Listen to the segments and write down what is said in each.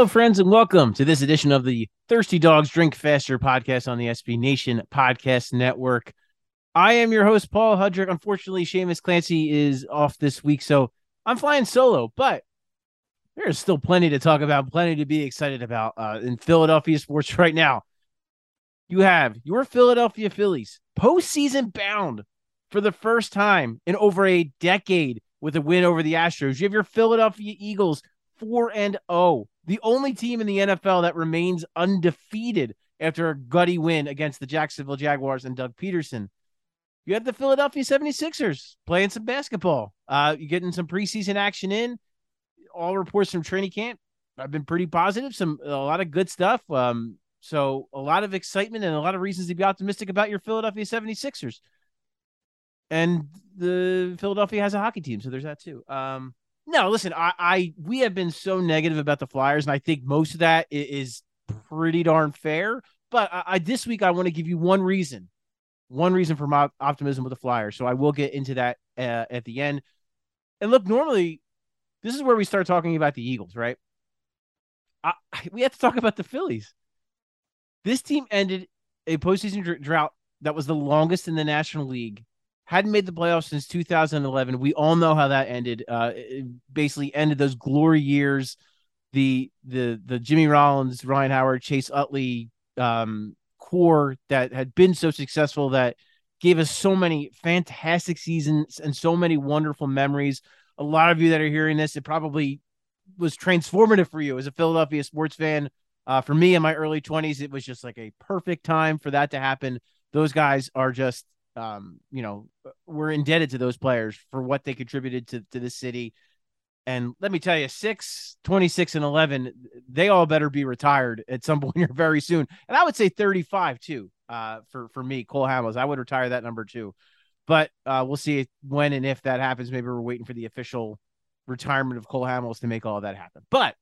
Hello, friends, and welcome to this edition of the Thirsty Dogs Drink Faster podcast on the SB Nation Podcast Network. I am your host, Paul Hudrick. Unfortunately, Seamus Clancy is off this week, so I'm flying solo, but there's still plenty to talk about, plenty to be excited about uh, in Philadelphia sports right now. You have your Philadelphia Phillies postseason bound for the first time in over a decade with a win over the Astros. You have your Philadelphia Eagles 4 and 0, the only team in the NFL that remains undefeated after a gutty win against the Jacksonville Jaguars and Doug Pederson. You have the Philadelphia 76ers playing some basketball. Uh, you're getting some preseason action in. All reports from training camp I've been pretty positive. Some a lot of good stuff. Um, so a lot of excitement and a lot of reasons to be optimistic about your Philadelphia 76ers. And the Philadelphia has a hockey team, so there's that too. Um, no, listen, I, I we have been so negative about the Flyers, and I think most of that is pretty darn fair. But I, I this week I want to give you one reason, one reason for my optimism with the Flyers. So I will get into that uh, at the end. And look, normally this is where we start talking about the Eagles, right? I, we have to talk about the Phillies. This team ended a postseason drought that was the longest in the National League hadn't made the playoffs since 2011. We all know how that ended. Uh, basically ended those glory years. The the the Jimmy Rollins, Ryan Howard, Chase Utley um, core that had been so successful that gave us so many fantastic seasons and so many wonderful memories. A lot of you that are hearing this, it probably was transformative for you as a Philadelphia sports fan. Uh, for me in my early 20s, it was just like a perfect time for that to happen. Those guys are just um, you know, we're indebted to those players for what they contributed to, to the city. And let me tell you, six, 26, and 11, they all better be retired at some point here very soon. And I would say 35 too, uh, for, for me, Cole Hamels. I would retire that number too. But uh, we'll see when and if that happens. Maybe we're waiting for the official retirement of Cole Hamels to make all that happen. But,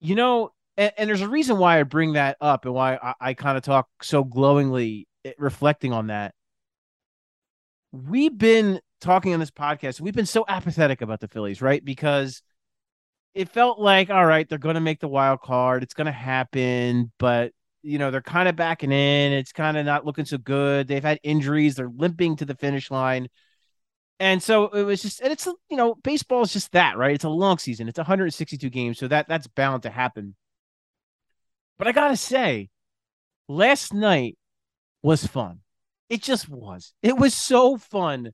you know, and, and, there's a reason why I bring that up and why I, I kind of talk so glowingly reflecting on that, we've been talking on this podcast. We've been so apathetic about the Phillies, right? Because it felt like, all right, they're going to make the wild card. It's going to happen, but you know they're kind of backing in. It's kind of not looking so good. They've had injuries. They're limping to the finish line. And so it was just, and it's you know, baseball is just that, right? It's a long season. It's 162 games, so that that's bound to happen. But I gotta say, last night was fun. It just was. It was so fun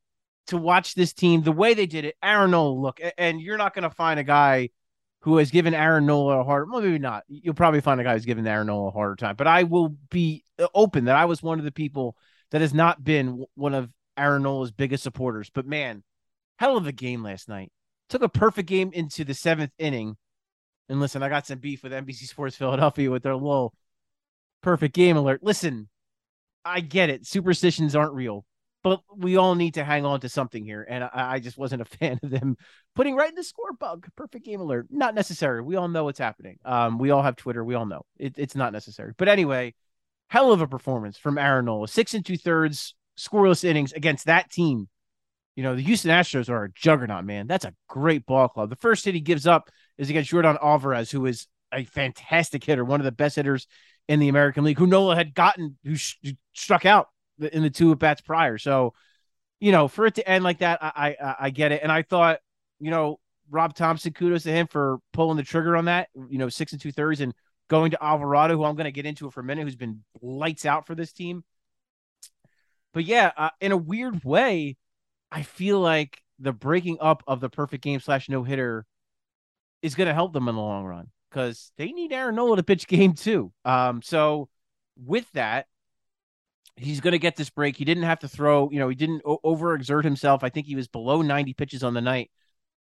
to watch this team the way they did it. Aaron Nola, look, and you're not going to find a guy who has given Aaron Nola a hard. Well, maybe not. You'll probably find a guy who's given Aaron Nola a harder time. But I will be uh, open that I was one of the people that has not been one of Aaron Nola's biggest supporters. But man, hell of a game last night. Took a perfect game into the seventh inning. And listen, I got some beef with NBC Sports Philadelphia with their little perfect game alert. Listen, I get it. Superstitions aren't real, but we all need to hang on to something here. And I, I, just wasn't a fan of them putting right in the score bug. Perfect game alert. Not necessary. We all know what's happening. Um, we all have Twitter. We all know it, it's not necessary. But anyway, hell of a performance from Aaron Nola. Six and two thirds scoreless innings against that team. You know, the Houston Astros are a juggernaut, man. That's a great ball club. The first hit he gives up is against Jordan Alvarez, who is a fantastic hitter, one of the best hitters in the American League, who Nola had gotten, who, struck out in the two at bats prior. So, you know, for it to end like that, I, I I get it. And I thought, you know, Rob Thomson, kudos to him for pulling the trigger on that. You know, six and two thirds and going to Alvarado, who I'm going to get into for a minute, who's been lights out for this team. But yeah, uh, in a weird way, I feel like the breaking up of the perfect game slash no hitter is going to help them in the long run because they need Aaron Nola to pitch game two. Um, so with that, he's going to get this break. He didn't have to throw, you know, he didn't o- overexert himself. I think he was below 90 pitches on the night.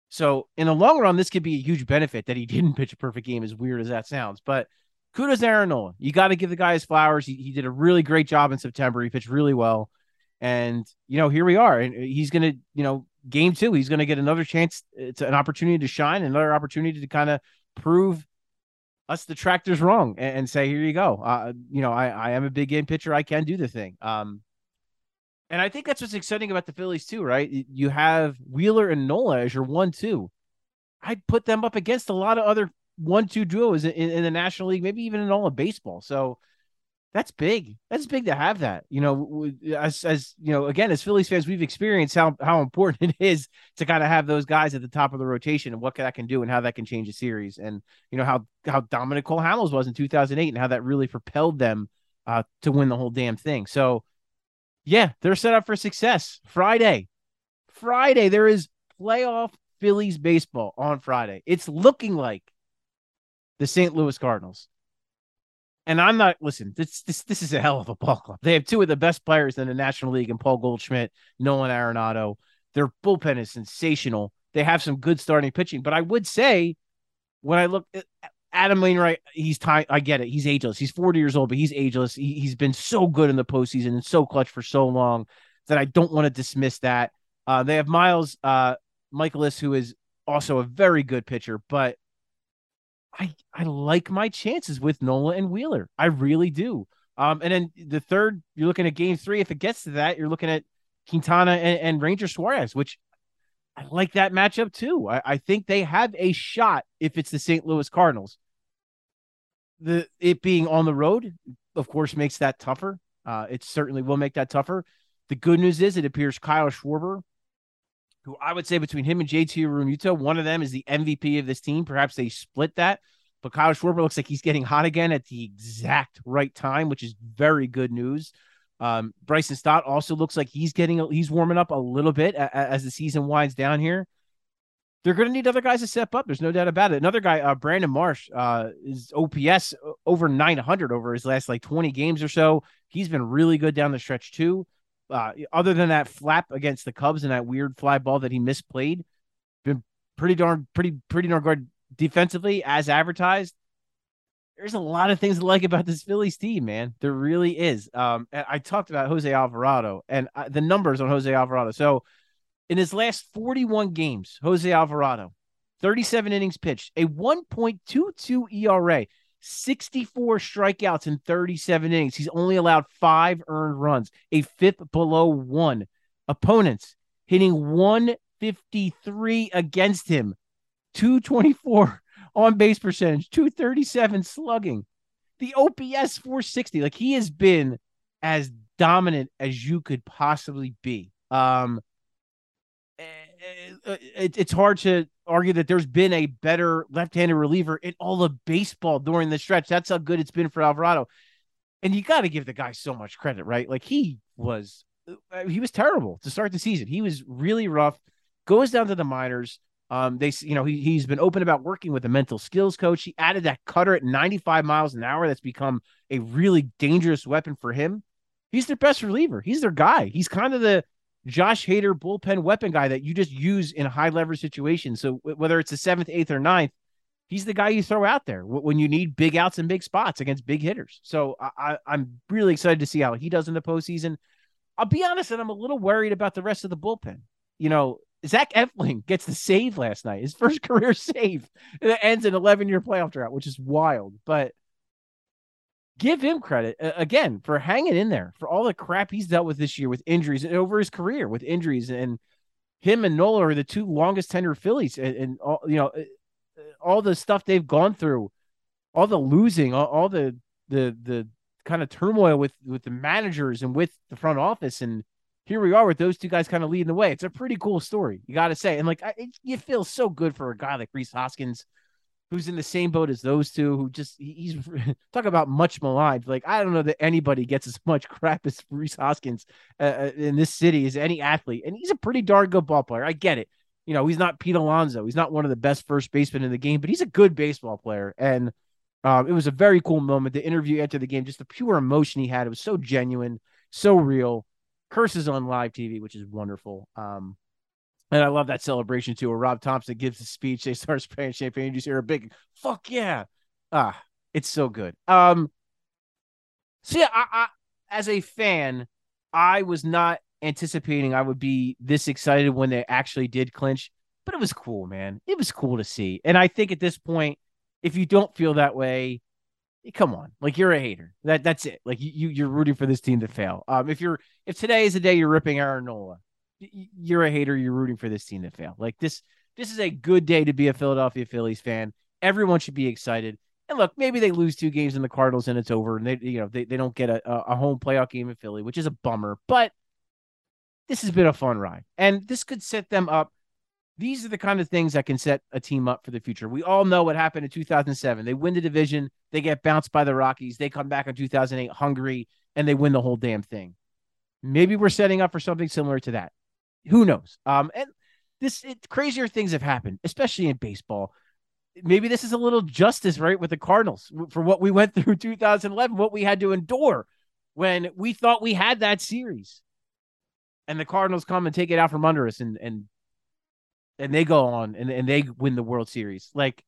So in the long run, this could be a huge benefit that he didn't pitch a perfect game, as weird as that sounds. But kudos Aaron Nola. You got to give the guy his flowers. He, he did a really great job in September. He pitched really well. And, you know, here we are. And he's going to, you know, game two, he's going to get another chance. It's an opportunity to shine, another opportunity to kind of prove us detractors wrong and, and say, here you go. Uh, you know, I, I am a big game pitcher. I can do the thing. Um, and I think that's what's exciting about the Phillies too, right? You have Wheeler and Nola as your one, two. I'd put them up against a lot of other one-two duos in, in the National League, maybe even in all of baseball. So that's big. That's big to have that. You know, as as you know, again, as Phillies fans, we've experienced how how important it is to kind of have those guys at the top of the rotation and what that can do and how that can change a series. And you know how how dominant Cole Hamels was in 2008 and how that really propelled them uh, to win the whole damn thing. So, yeah, they're set up for success. Friday, Friday, there is playoff Phillies baseball on Friday. It's looking like the St. Louis Cardinals and I'm not listen. This this this is a hell of a ball club. They have two of the best players in the National League, and Paul Goldschmidt, Nolan Arenado. Their bullpen is sensational. They have some good starting pitching, but I would say when I look Adam Wainwright, he's time. I get it. He's ageless. He's 40 years old, but he's ageless. He, he's been so good in the postseason and so clutch for so long that I don't want to dismiss that. Uh, they have Miles uh, Mikolas, who is also a very good pitcher, but I I like my chances with Nola and Wheeler. I really do. Um, and then the third, you're looking at game three. If it gets to that, you're looking at Quintana and, and Ranger Suarez, which I like that matchup too. I, I think they have a shot if it's the St. Louis Cardinals. The it being on the road, of course, makes that tougher. Uh, it certainly will make that tougher. The good news is it appears Kyle Schwarber who I would say between him and JT Realmuto, one of them is the MVP of this team. Perhaps they split that. But Kyle Schwarber looks like he's getting hot again at the exact right time, which is very good news. Um, Bryson Stott also looks like he's getting he's warming up a little bit as the season winds down here. They're going to need other guys to step up. There's no doubt about it. Another guy, uh, Brandon Marsh, uh, is OPS over 900 over his last like 20 games or so. He's been really good down the stretch too uh, other than that flap against the Cubs and that weird fly ball that he misplayed, been pretty darn pretty pretty darn good defensively as advertised. There's a lot of things to like about this Phillies team, man. There really is. Um, I talked about Jose Alvarado and uh, the numbers on Jose Alvarado. So, in his last 41 games, Jose Alvarado, 37 innings pitched, a 1.22 ERA. 64 strikeouts in 37 innings. He's only allowed five earned runs, a fifth below one. Opponents hitting 153 against him, 224 on base percentage, 237 slugging. The OPS 460. Like he has been as dominant as you could possibly be. Um, eh, eh, it, it's hard to argue that there's been a better left-handed reliever in all of baseball during the stretch. That's how good it's been for Alvarado. And you got to give the guy so much credit, right? Like he was uh, he was terrible to start the season. He was really rough. Goes down to the minors. Um, they, you know, he he's been open about working with a mental skills coach. He added that cutter at 95 miles an hour. That's become a really dangerous weapon for him. He's their best reliever. He's their guy. He's kind of the Josh Hader bullpen weapon guy that you just use in high leverage situations. So whether it's the seventh, eighth, or ninth, he's the guy you throw out there when you need big outs and big spots against big hitters. So I, am really excited to see how he does in the postseason. I'll be honest, and I'm a little worried about the rest of the bullpen. You know, Zach Eflin gets the save last night, his first career save. It ends an 11 year playoff drought, which is wild. But give him credit uh, again for hanging in there for all the crap he's dealt with this year with injuries and over his career with injuries and him and Nola are the two longest tenured Phillies and, and all you know uh, all the stuff they've gone through all the losing all, all the the the kind of turmoil with with the managers and with the front office. And here we are with those two guys kind of leading the way. It's a pretty cool story you got to say. And like I, it, you feel so good for a guy like Rhys Hoskins who's in the same boat as those two, who just he's talk about much maligned. Like I don't know that anybody gets as much crap as Rhys Hoskins uh, uh, in this city as any athlete, and he's a pretty darn good ball player. I get it. You know, he's not Pete Alonso. He's not one of the best first basemen in the game, but he's a good baseball player. And um, it was a very cool moment. The interview after the game, just the pure emotion he had. It was so genuine, so real. Curses on live TV, which is wonderful. Um, and I love that celebration too, where Rob Thomson gives a speech. They start spraying champagne. You hear a big "fuck yeah!" Ah, it's so good. Um, so yeah, I, I, as a fan, I was not anticipating I would be this excited when they actually did clinch, but it was cool, man. It was cool to see, and I think at this point, if you don't feel that way, eh, come on, like you're a hater. That that's it. Like you you're rooting for this team to fail. Um, if you're if today is the day you're ripping Aaron Nola, you're a hater. You're rooting for this team to fail. Like this, this is a good day to be a Philadelphia Phillies fan. Everyone should be excited. And look, maybe they lose two games in the Cardinals and it's over, and they you know they, they don't get a, a home playoff game in Philly, which is a bummer. But this has been a fun ride, and this could set them up. These are the kind of things that can set a team up for the future. We all know what happened in 2007. They win the division, they get bounced by the Rockies, they come back in 2008 hungry, and they win the whole damn thing. Maybe we're setting up for something similar to that. Who knows? Um, and this it, crazier things have happened, especially in baseball. Maybe this is a little justice, right, with the Cardinals for what we went through 2011, what we had to endure when we thought we had that series, and the Cardinals come and take it out from under us, and and and they go on and, and they win the World Series. Like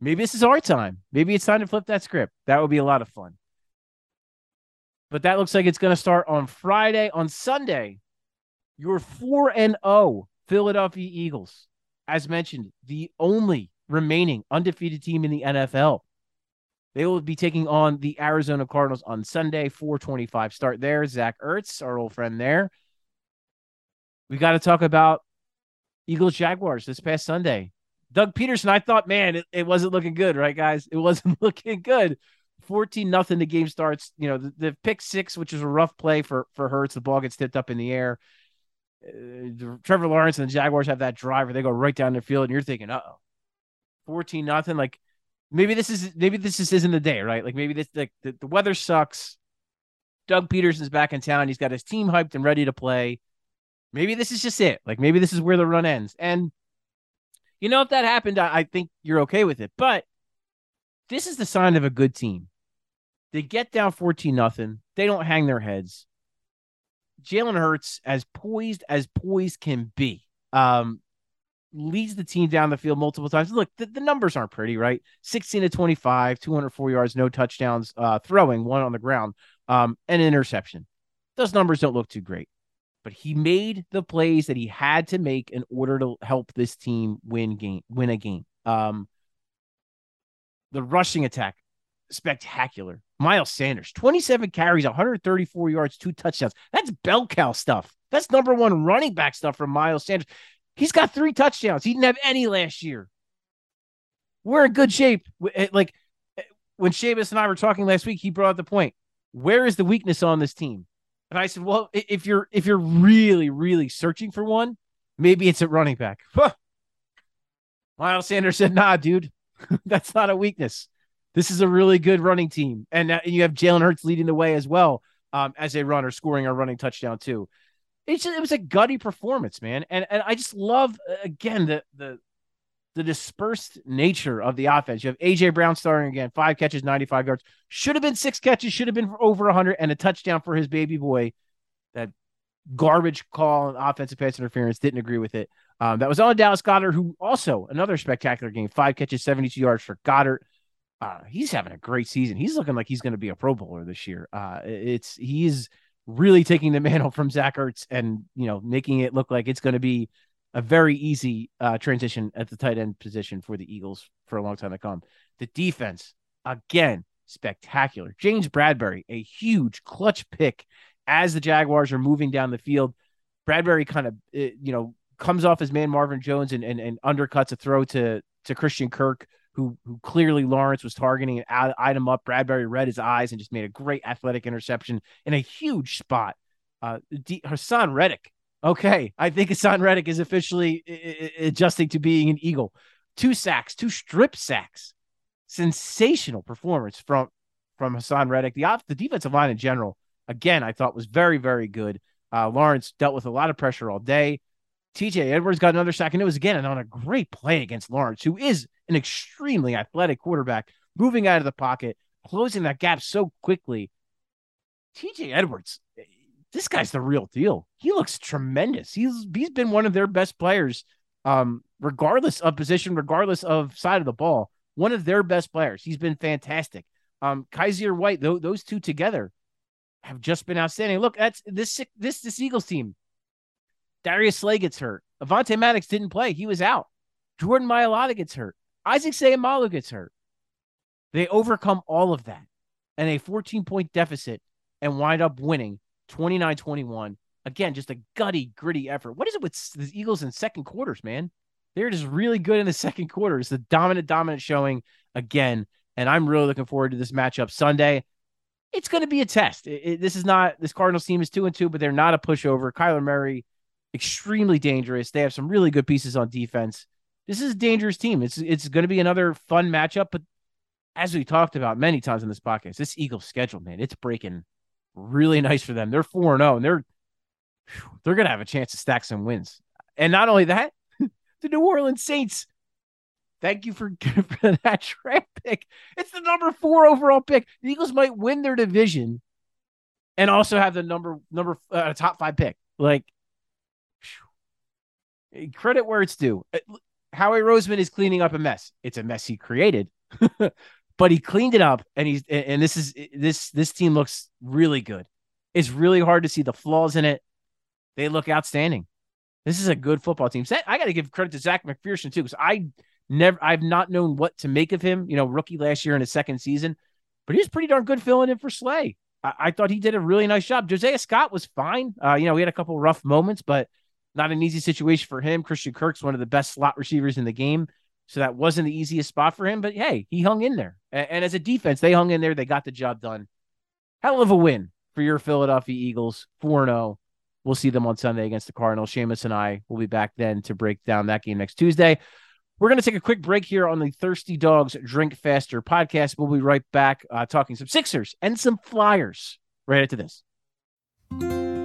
maybe this is our time. Maybe it's time to flip that script. That would be a lot of fun. But that looks like it's going to start on Friday. On Sunday, your 4 and 0 Philadelphia Eagles, as mentioned, the only remaining undefeated team in the NFL. They will be taking on the Arizona Cardinals on Sunday, 425 start there. Zach Ertz, our old friend there. We got to talk about Eagles Jaguars this past Sunday. Doug Pederson, I thought, man, it, it wasn't looking good, right, guys? It wasn't looking good. 14 nothing the game starts. You know, the, the, pick six, which is a rough play for for Hurts. The ball gets tipped up in the air. Uh, Trevor Lawrence and the Jaguars have that driver. They go right down the field, and you're thinking, uh oh, 14 nothing. Like maybe this is maybe this just isn't the day, right? Like maybe this like the, the weather sucks. Doug Pederson's back in town. He's got his team hyped and ready to play maybe this is just it. Like maybe this is where the run ends. And you know, if that happened, I, I think you're okay with it. But this is the sign of a good team. They get down 14 nothing. They don't hang their heads. Jalen Hurts, as poised as poised can be, um, leads the team down the field multiple times. Look, the, the numbers aren't pretty, right? 16 to 25, 204 yards, no touchdowns, uh, throwing one on the ground, um, and an interception. Those numbers don't look too great but he made the plays that he had to make in order to help this team win game win a game. Um, the rushing attack, spectacular. Miles Sanders, 27 carries, 134 yards, two touchdowns. That's bell cow stuff. That's number one running back stuff from Miles Sanders. He's got three touchdowns. He didn't have any last year. We're in good shape. Eh, like eh, when Seamus and I were talking last week, he brought up the point. Where is the weakness on this team? And I said, well, if you're if you're really really searching for one, maybe it's at running back. Miles Sanders said, nah, dude, that's not a weakness. This is a really good running team, and you have Jalen Hurts leading the way as well um, as a runner, scoring a running touchdown too. It's just, it was a gutty performance, man, and and I just love again the the the dispersed nature of the offense. You have AJ Brown starting again, five catches, 95 yards. Should have been six catches, should have been over 100, and a touchdown for his baby boy. That garbage call and offensive pass interference didn't agree with it. Um, that was on Dallas Goedert, who also another spectacular game, five catches, 72 yards for Goedert. Uh, he's having a great season. He's looking like he's going to be a Pro Bowler this year. Uh, it's he's really taking the mantle from Zach Ertz and you know making it look like it's going to be a very easy uh, transition at the tight end position for the Eagles for a long time to come. The defense, again, spectacular. James Bradberry, a huge clutch pick as the Jaguars are moving down the field. Bradberry kind of, uh, you know, comes off as man Marvin Jones and, and, and undercuts a throw to to Christian Kirk, who who clearly Lawrence was targeting and eyed him up. Bradberry read his eyes and just made a great athletic interception in a huge spot. Uh, D- Haason Reddick Okay, I think Haason Reddick is officially adjusting to being an Eagle. Two sacks, two strip sacks. Sensational performance from from Haason Reddick. The off the defensive line in general, again, I thought was very very good. Uh, Lawrence dealt with a lot of pressure all day. TJ Edwards got another sack, and it was again on a great play against Lawrence, who is an extremely athletic quarterback, moving out of the pocket, closing that gap so quickly. TJ Edwards, this guy's the real deal. He looks tremendous. He's he's been one of their best players, um, regardless of position, regardless of side of the ball. One of their best players. He's been fantastic. Um, Kyzir White, th- those two together have just been outstanding. Look, that's this this this Eagles team. Darius Slay gets hurt. Avonte Maddox didn't play. He was out. Jordan Mailata gets hurt. Isaac Seumalo gets hurt. They overcome all of that and a 14 point deficit and wind up winning 29 21. Again, just a gutty, gritty effort. What is it with the Eagles in second quarters, man? They're just really good in the second quarter. It's the dominant, dominant showing again. And I'm really looking forward to this matchup Sunday. It's going to be a test. It, it, this is not this Cardinals team is two and two, but they're not a pushover. Kyler Murray, extremely dangerous. They have some really good pieces on defense. This is a dangerous team. It's it's going to be another fun matchup. But as we talked about many times in this podcast, this Eagles schedule, man, it's breaking really nice for them. They're four and zero, oh, and they're they're going to have a chance to stack some wins. And not only that, the New Orleans Saints. Thank you for, for that draft pick. It's the number four overall pick. The Eagles might win their division and also have the number number uh, top five pick. Like credit where it's due. Howie Roseman is cleaning up a mess. It's a mess he created, but he cleaned it up, and he's and this is this this team looks really good. It's really hard to see the flaws in it. They look outstanding. This is a good football team. I got to give credit to Zech McPhearson too, because I never, I've not known what to make of him. You know, rookie last year in his second season, but he was pretty darn good filling in for Slay. I, I thought he did a really nice job. Josiah Scott was fine. Uh, you know, he had a couple rough moments, but not an easy situation for him. Christian Kirk's one of the best slot receivers in the game. So that wasn't the easiest spot for him, but hey, he hung in there. And, and as a defense, they hung in there. They got the job done. Hell of a win for your Philadelphia Eagles, 4 0. We'll see them on Sunday against the Cardinals. Seamus and I will be back then to break down that game next Tuesday. We're going to take a quick break here on the Thirsty Dogs Drink Faster podcast. We'll be right back uh, talking some Sixers and some Flyers right after this.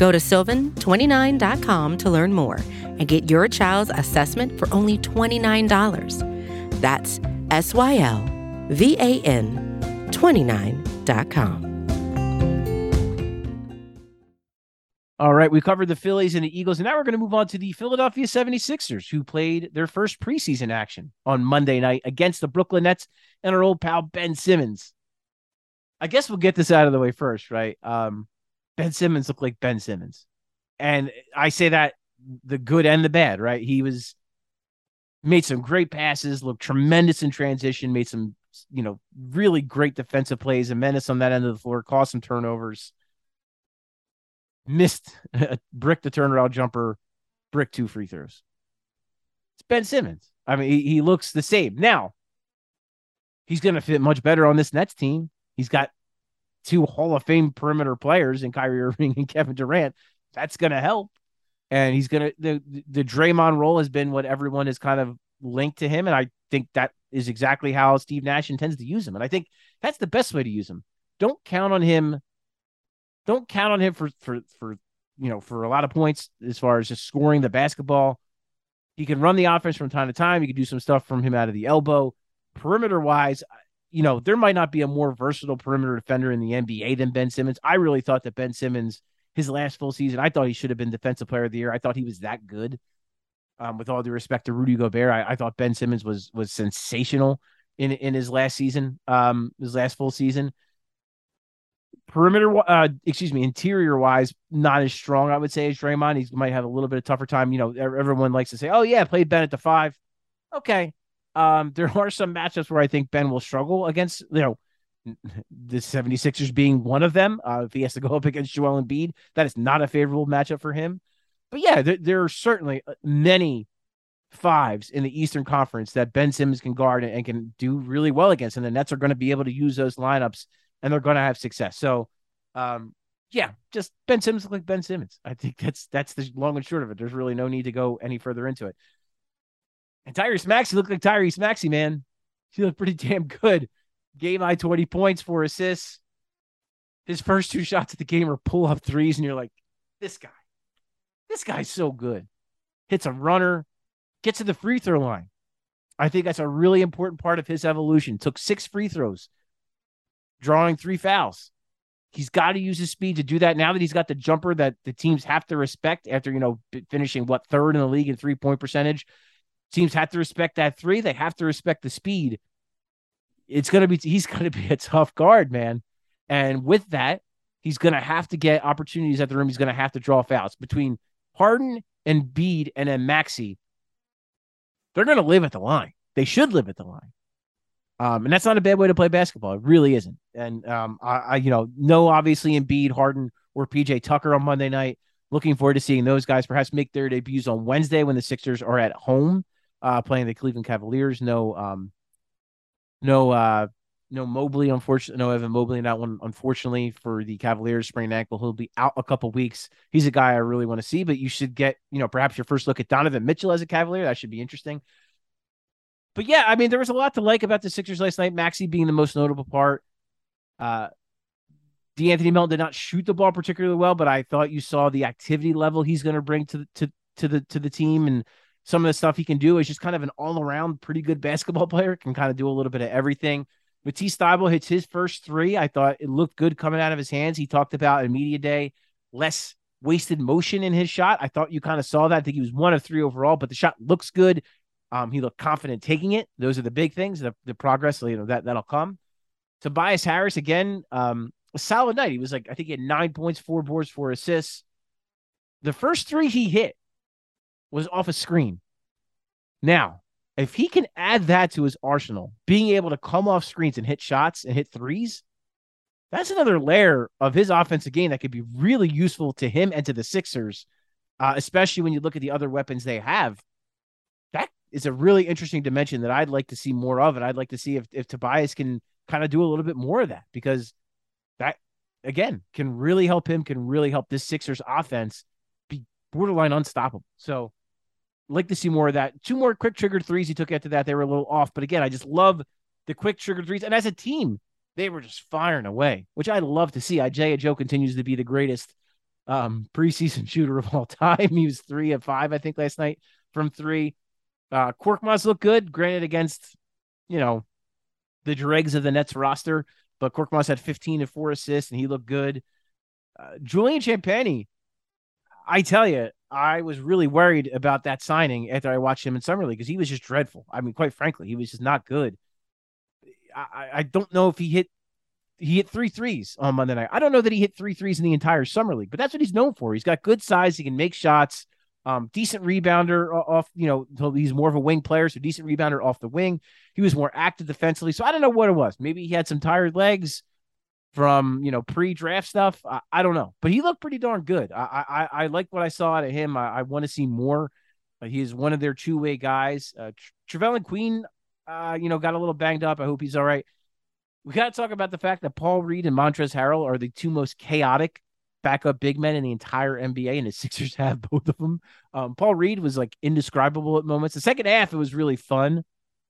Go to sylvan29.com to learn more and get your child's assessment for only $29. That's S Y L V A N 29.com. All right, we covered the Phillies and the Eagles, and now we're going to move on to the Philadelphia 76ers, who played their first preseason action on Monday night against the Brooklyn Nets and our old pal Ben Simmons. I guess we'll get this out of the way first, right? Um, ben Simmons looked like Ben Simmons. And I say that the good and the bad, right? He was made some great passes, looked tremendous in transition, made some, you know, really great defensive plays, a menace on that end of the floor, caused some turnovers missed a brick the turnaround jumper, brick two free throws. It's Ben Simmons. I mean, he, he looks the same. Now, he's going to fit much better on this Nets team. He's got two Hall of Fame perimeter players in Kyrie Irving and Kevin Durant. That's going to help. And he's going to, the, the Draymond role has been what everyone has kind of linked to him. And I think that is exactly how Steve Nash intends to use him. And I think that's the best way to use him. Don't count on him don't count on him for for for you know for a lot of points as far as just scoring the basketball. He can run the offense from time to time. You can do some stuff from him out of the elbow. Perimeter wise, you know, there might not be a more versatile perimeter defender in the NBA than Ben Simmons. I really thought that Ben Simmons, his last full season, I thought he should have been defensive player of the year. I thought he was that good. Um, with all due respect to Rudy Gobert, I, I, thought Ben Simmons was was sensational in in his last season, um, his last full season perimeter, uh, excuse me, interior wise, not as strong, I would say, as Draymond. He might have a little bit of tougher time. You know, everyone likes to say, oh, yeah, played Ben at the five. Okay. Um, there are some matchups where I think Ben will struggle against, you know, the 76ers being one of them. Uh, if he has to go up against Joel Embiid, that is not a favorable matchup for him. But yeah, there, there are certainly uh, many fives in the Eastern Conference that Ben Simmons can guard and, can do really well against. And the Nets are going to be able to use those lineups and they're going to have success. So, um, yeah, just Ben Simmons look like Ben Simmons. I think that's that's the long and short of it. There's really no need to go any further into it. And Tyrese Maxey looked like Tyrese Maxey, man. he looked pretty damn good. Game high 20 points, four assists. His first two shots of the game are pull up threes, and you're like, this guy, this guy's so good. Hits a runner, gets to the free throw line. I think that's a really important part of his evolution. Took six free throws, drawing three fouls. He's got to use his speed to do that. Now that he's got the jumper that the teams have to respect after, you know, finishing what third in the league in three point percentage, teams have to respect that three. They have to respect the speed. It's going to be, he's going to be a tough guard, man. And with that, he's going to have to get opportunities at the rim. He's going to have to draw fouls between Harden and Bede and then Maxey. They're going to live at the line. They should live at the line. Um, and that's not a bad way to play basketball. It really isn't. And um, I, I, you know, no, obviously Embiid, Harden, or PJ Tucker on Monday night. Looking forward to seeing those guys perhaps make their debuts on Wednesday when the Sixers are at home uh, playing the Cleveland Cavaliers. No, um, no, uh, no Mobley. Unfortunately, no Evan Mobley in that one. Unfortunately for the Cavaliers, sprained ankle, he'll be out a couple weeks. He's a guy I really want to see. But you should get, you know, perhaps your first look at Donovan Mitchell as a Cavalier. That should be interesting. But yeah, I mean, there was a lot to like about the Sixers last night. Maxey being the most notable part. Uh, De'Anthony Melton did not shoot the ball particularly well, but I thought you saw the activity level he's going to bring to the, to to the to the team and some of the stuff he can do is just kind of an all around pretty good basketball player. Can kind of do a little bit of everything. Matisse Thybulle hits his first three. I thought it looked good coming out of his hands. He talked about in media day less wasted motion in his shot. I thought you kind of saw that. I think he was one of three overall, but the shot looks good. Um, he looked confident taking it. Those are the big things. The, the progress, you know, that that'll come. Tobias Harris again, um, a solid night. He was like, I think he had nine points, four boards, four assists. The first three he hit was off a screen. Now, if he can add that to his arsenal, being able to come off screens and hit shots and hit threes, that's another layer of his offensive game that could be really useful to him and to the Sixers, uh, especially when you look at the other weapons they have. That is a really interesting dimension that I'd like to see more of. And I'd like to see if, if Tobias can kind of do a little bit more of that because that, again, can really help him, can really help this Sixers offense be borderline unstoppable. So, like to see more of that. Two more quick triggered threes he took after that. They were a little off, but again, I just love the quick triggered threes. And as a team, they were just firing away, which I love to see. Isaiah Joe continues to be the greatest um, preseason shooter of all time. He was three of five, I think, last night from three. Uh, Korkmaz looked good, granted against, you know, the dregs of the Nets roster, but Korkmaz had 15 and four assists, and he looked good. Uh, Julian Champagnie, I tell you, I was really worried about that signing after I watched him in summer league because he was just dreadful. I mean, quite frankly, he was just not good. I, I don't know if he hit he hit three threes on Monday night. I don't know that he hit three threes in the entire summer league, but that's what he's known for. He's got good size. He can make shots. Um, decent rebounder off. You know, he's more of a wing player, so decent rebounder off the wing. He was more active defensively. So I don't know what it was. Maybe he had some tired legs from you know pre-draft stuff. I, I, don't know, but he looked pretty darn good. I I, I like what I saw out of him. I, I want to see more. Uh, is one of their two-way guys. Uh, Trevelin Queen, uh, you know, got a little banged up. I hope he's all right. We got to talk about the fact that Paul Reed and Montrezl Harrell are the two most chaotic backup big men in the entire NBA, and the Sixers have both of them. Um, Paul Reed was like indescribable at moments. The second half, it was really fun.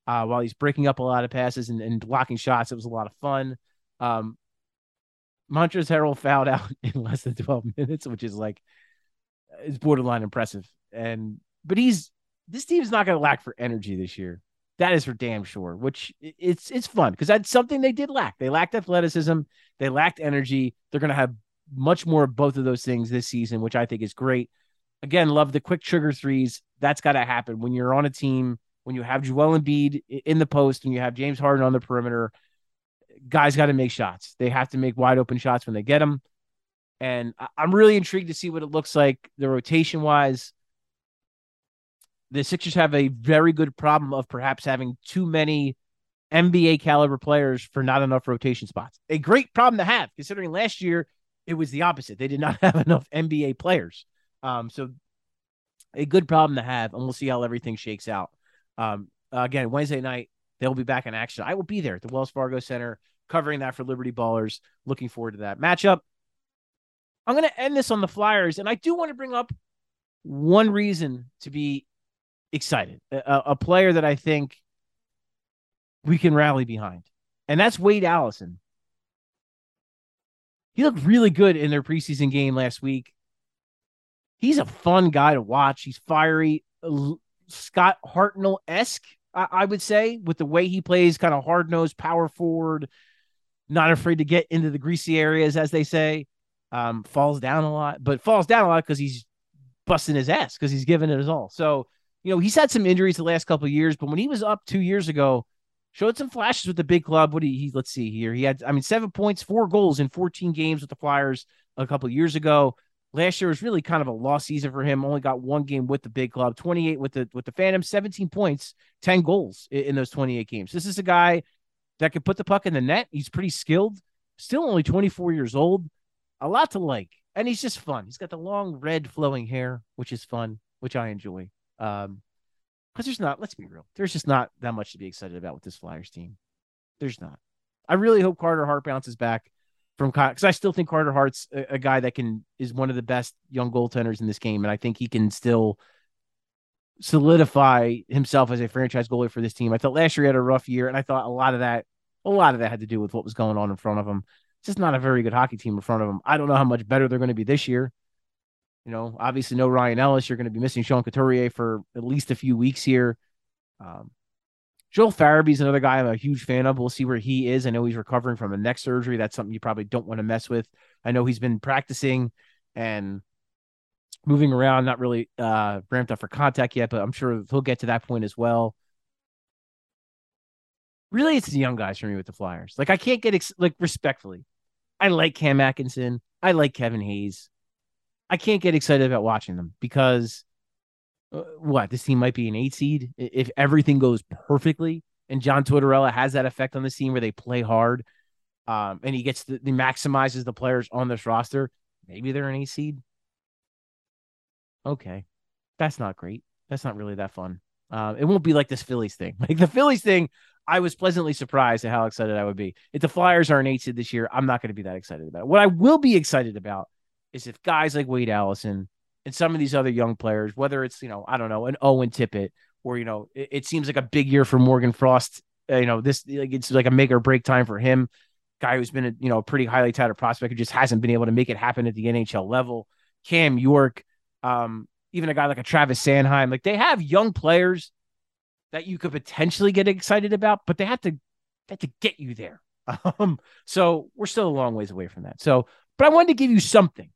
Uh, while he's breaking up a lot of passes and, and blocking shots, it was a lot of fun. Um, Montrezl Harrell fouled out in less than 12 minutes, which is like is borderline impressive. And but he's this team's not going to lack for energy this year. That is for damn sure. Which it's it's fun because that's something they did lack. They lacked athleticism. They lacked energy. They're going to have much more of both of those things this season, which I think is great. Again, love the quick trigger threes. That's got to happen when you're on a team when you have Joel Embiid in the post and you have James Harden on the perimeter guys got to make shots. They have to make wide open shots when they get them. And I'm really intrigued to see what it looks like the rotation wise. The Sixers have a very good problem of perhaps having too many NBA caliber players for not enough rotation spots. A great problem to have, considering last year it was the opposite. They did not have enough NBA players. Um, so a good problem to have, and we'll see how everything shakes out. Um, again, Wednesday night, they'll be back in action. I will be there at the Wells Fargo Center covering that for Liberty Ballers. Looking forward to that matchup. I'm going to end this on the Flyers, and I do want to bring up one reason to be excited. A, a player that I think we can rally behind. And that's Wade Allison. He looked really good in their preseason game last week. He's a fun guy to watch. He's fiery, Scott Hartnell esque, I-, I would say, with the way he plays, kind of hard nosed, power forward, not afraid to get into the greasy areas, as they say. Um, falls down a lot, but falls down a lot because he's busting his ass because he's giving it his all. So, you know, he's had some injuries the last couple of years, but when he was up two years ago, showed some flashes with the big club. What he, he let's see here. He had, I mean, seven points, four goals in 14 games with the Flyers a couple years ago. Last year was really kind of a lost season for him. Only got one game with the big club, 28 with the with the Phantom, 17 points, 10 goals in, in those 28 games. This is a guy that could put the puck in the net. He's pretty skilled, still only 24 years old. A lot to like. And he's just fun. He's got the long red flowing hair, which is fun, which I enjoy. Um, because there's not, let's be real, there's just not that much to be excited about with this Flyers team. There's not. I really hope Carter Hart bounces back from because I still think Carter Hart's a, a, guy that can is one of the best young goaltenders in this game, and I think he can still solidify himself as a franchise goalie for this team. I thought last year he had a rough year, and I thought a lot of that, a lot of that had to do with what was going on in front of him. It's just not a very good hockey team in front of him. I don't know how much better they're going to be this year. You know, obviously no Ryan Ellis. You're going to be missing Sean Couturier for at least a few weeks here. Um, Joel Farabee's another guy I'm a huge fan of. We'll see where he is. I know he's recovering from a neck surgery. That's something you probably don't want to mess with. I know he's been practicing and moving around, not really uh, ramped up for contact yet, but I'm sure he'll get to that point as well. Really, it's the young guys for me with the Flyers. Like I can't get ex- like respectfully. I like Cam Atkinson. I like Kevin Hayes. I can't get excited about watching them because uh, what this team might be an eight seed if everything goes perfectly and John Tortorella has that effect on the team where they play hard um, and he gets the, he maximizes the players on this roster. Maybe they're an eight seed. Okay, that's not great. That's not really that fun. Uh, it won't be like this Phillies thing. Like the Phillies thing, I was pleasantly surprised at how excited I would be. If the Flyers are an eight seed this year, I'm not going to be that excited about it. What I will be excited about is if guys like Wade Allison and some of these other young players, whether it's, you know, I don't know, an Owen Tippett, or, you know, it, it seems like a big year for Morgan Frost. Uh, you know, this, like, it's like a make or break time for him. Guy who's been a, you know, a pretty highly touted prospect who just hasn't been able to make it happen at the NHL level. Cam York, um, even a guy like a Travis Sanheim, like they have young players that you could potentially get excited about, but they have to, they have to get you there. Um, so we're still a long ways away from that. So, but I wanted to give you something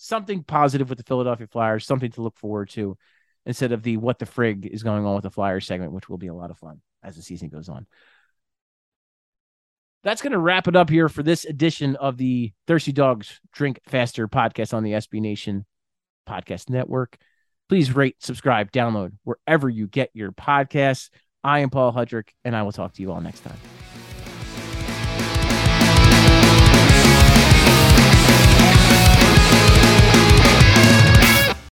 something positive with the Philadelphia Flyers, something to look forward to instead of the what the frig is going on with the Flyers segment, which will be a lot of fun as the season goes on. That's going to wrap it up here for this edition of the Thirsty Dogs Drink Faster podcast on the SB Nation Podcast Network. Please rate, subscribe, download wherever you get your podcasts. I am Paul Hudrick, and I will talk to you all next time.